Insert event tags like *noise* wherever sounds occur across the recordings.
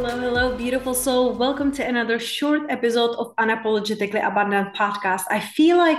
Hello, hello, beautiful soul. Welcome to another short episode of Unapologetically Abundant podcast. I feel like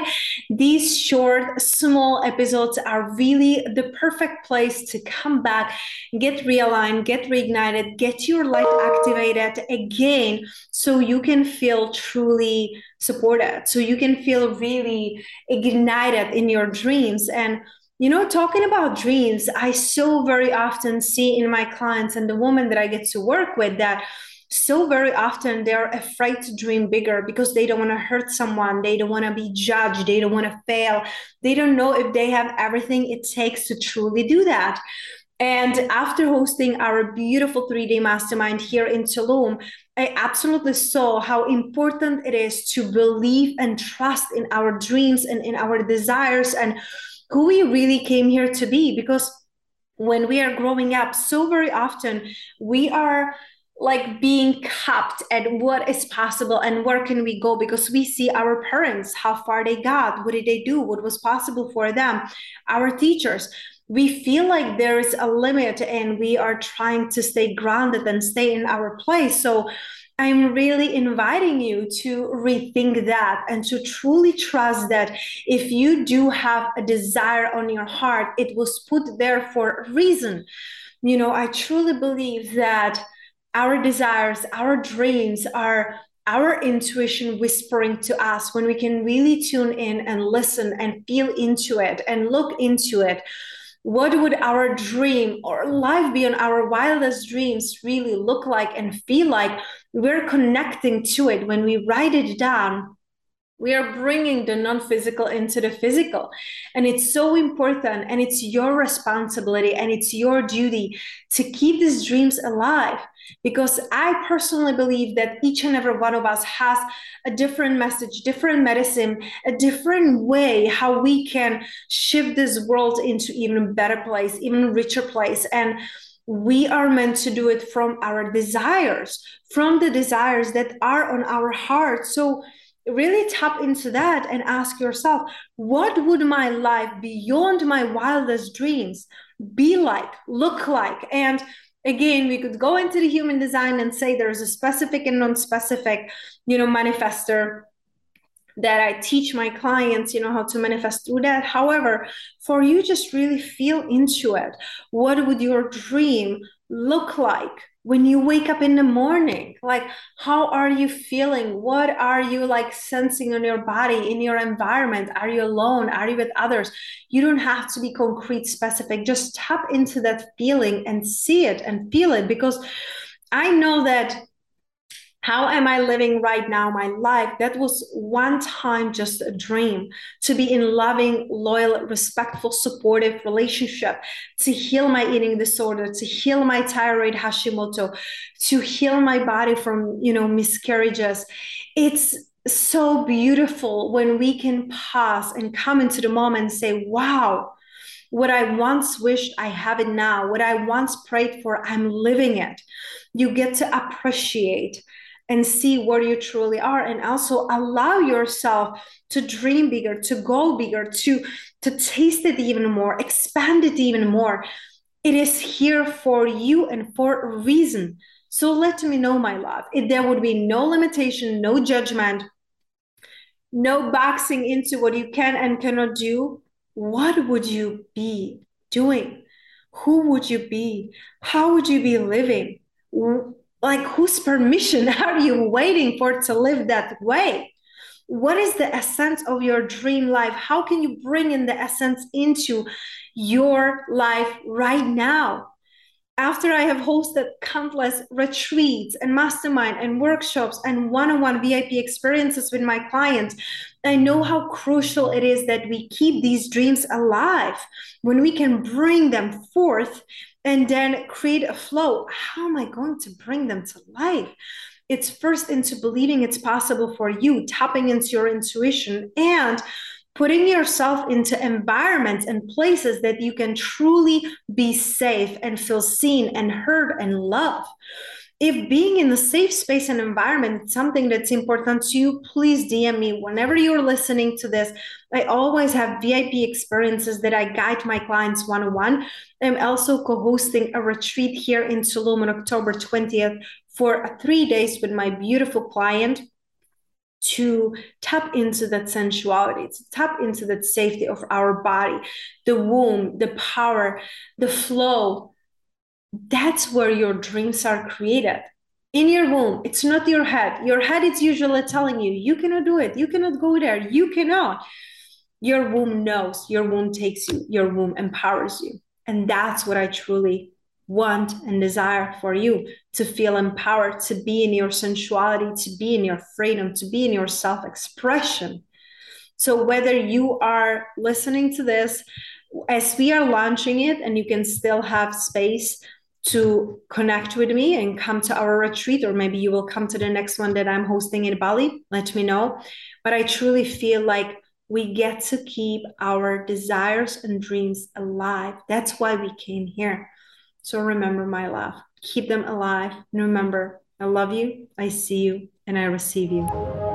these short, small episodes are really the perfect place to come back, get realigned, get reignited, get your light activated again so you can feel truly supported, so you can feel really ignited in your dreams. And you know, talking about dreams, I so very often see in my clients and the women that I get to work with that so very often they're afraid to dream bigger because they don't want to hurt someone they don't want to be judged they don't want to fail they don't know if they have everything it takes to truly do that. And after hosting our beautiful three day mastermind here in Tulum, I absolutely saw how important it is to believe and trust in our dreams and in our desires and who we really came here to be because when we are growing up so very often we are like being capped at what is possible and where can we go because we see our parents how far they got what did they do what was possible for them our teachers. We feel like there is a limit and we are trying to stay grounded and stay in our place. So I'm really inviting you to rethink that and to truly trust that if you do have a desire on your heart, it was put there for a reason. You know, I truly believe that our desires, our dreams are our intuition whispering to us when we can really tune in and listen and feel into it and look into it what would our dream or life beyond our wildest dreams really look like and feel like? We're connecting to it when we write it down we are bringing the non-physical into the physical. And it's so important and it's your responsibility and it's your duty to keep these dreams alive. Because i personally believe that each and every one of us has a different message different medicine a different way how we can shift this world into even better place even richer place. And we are meant to do it from our desires from the desires that are on our heart. So really tap into that and ask yourself what would my life beyond my wildest dreams be like look like and again we could go into the human design and say there's a specific and non-specific you know manifestor that I teach my clients, you know, how to manifest through that. However, for you just really feel into it. What would your dream look like? When you wake up in the morning like how are you feeling? What are you like sensing in your body in your environment? Are you alone? Are you with others? You don't have to be concrete specific. Just tap into that feeling and see it and feel it because i know that how am I living right now my life? That was one time just a dream to be in loving, loyal, respectful, supportive relationship, to heal my eating disorder, to heal my thyroid Hashimoto, to heal my body from, you know, miscarriages. It's so beautiful when we can pause and come into the moment and say, wow, what I once wished I have it now, what I once prayed for, I'm living it. You get to appreciate and see where you truly are and also allow yourself to dream bigger to go bigger to to taste it even more expand it even more. It is here for you and for a reason. So let me know my love. If there would be no limitation no judgment no boxing into what you can and cannot do what would you be doing? Who would you be? How would you be living like whose permission *laughs* are you waiting for to live that way? What is the essence of your dream life? How can you bring in the essence into your life right now after I have hosted countless retreats and mastermind and workshops and one on one VIP experiences with my clients, I know how crucial it is that we keep these dreams alive when we can bring them forth and then create a flow. How am I going to bring them to life? It's first into believing it's possible for you, tapping into your intuition, and putting yourself into environments and places that you can truly be safe and feel seen and heard and loved. If being in a safe space and environment is something that's important to you, please DM me whenever you're listening to this. I always have VIP experiences that I guide my clients one on one. I'm also co hosting a retreat here in Tulum on October 20th for three days with my beautiful client to tap into that sensuality, to tap into that safety of our body, the womb, the power, the flow. That's where your dreams are created. In your womb, it's not your head. Your head is usually telling you, you cannot do it. You cannot go there. You cannot. Your womb knows. Your womb takes you. Your womb empowers you. And that's what I truly want and desire for you to feel empowered, to be in your sensuality, to be in your freedom, to be in your self expression. So, whether you are listening to this as we are launching it and you can still have space to connect with me and come to our retreat, or maybe you will come to the next one that I'm hosting in Bali, let me know. But I truly feel like we get to keep our desires and dreams alive. That's why we came here. So remember, my love, keep them alive. And remember, I love you, I see you, and I receive you.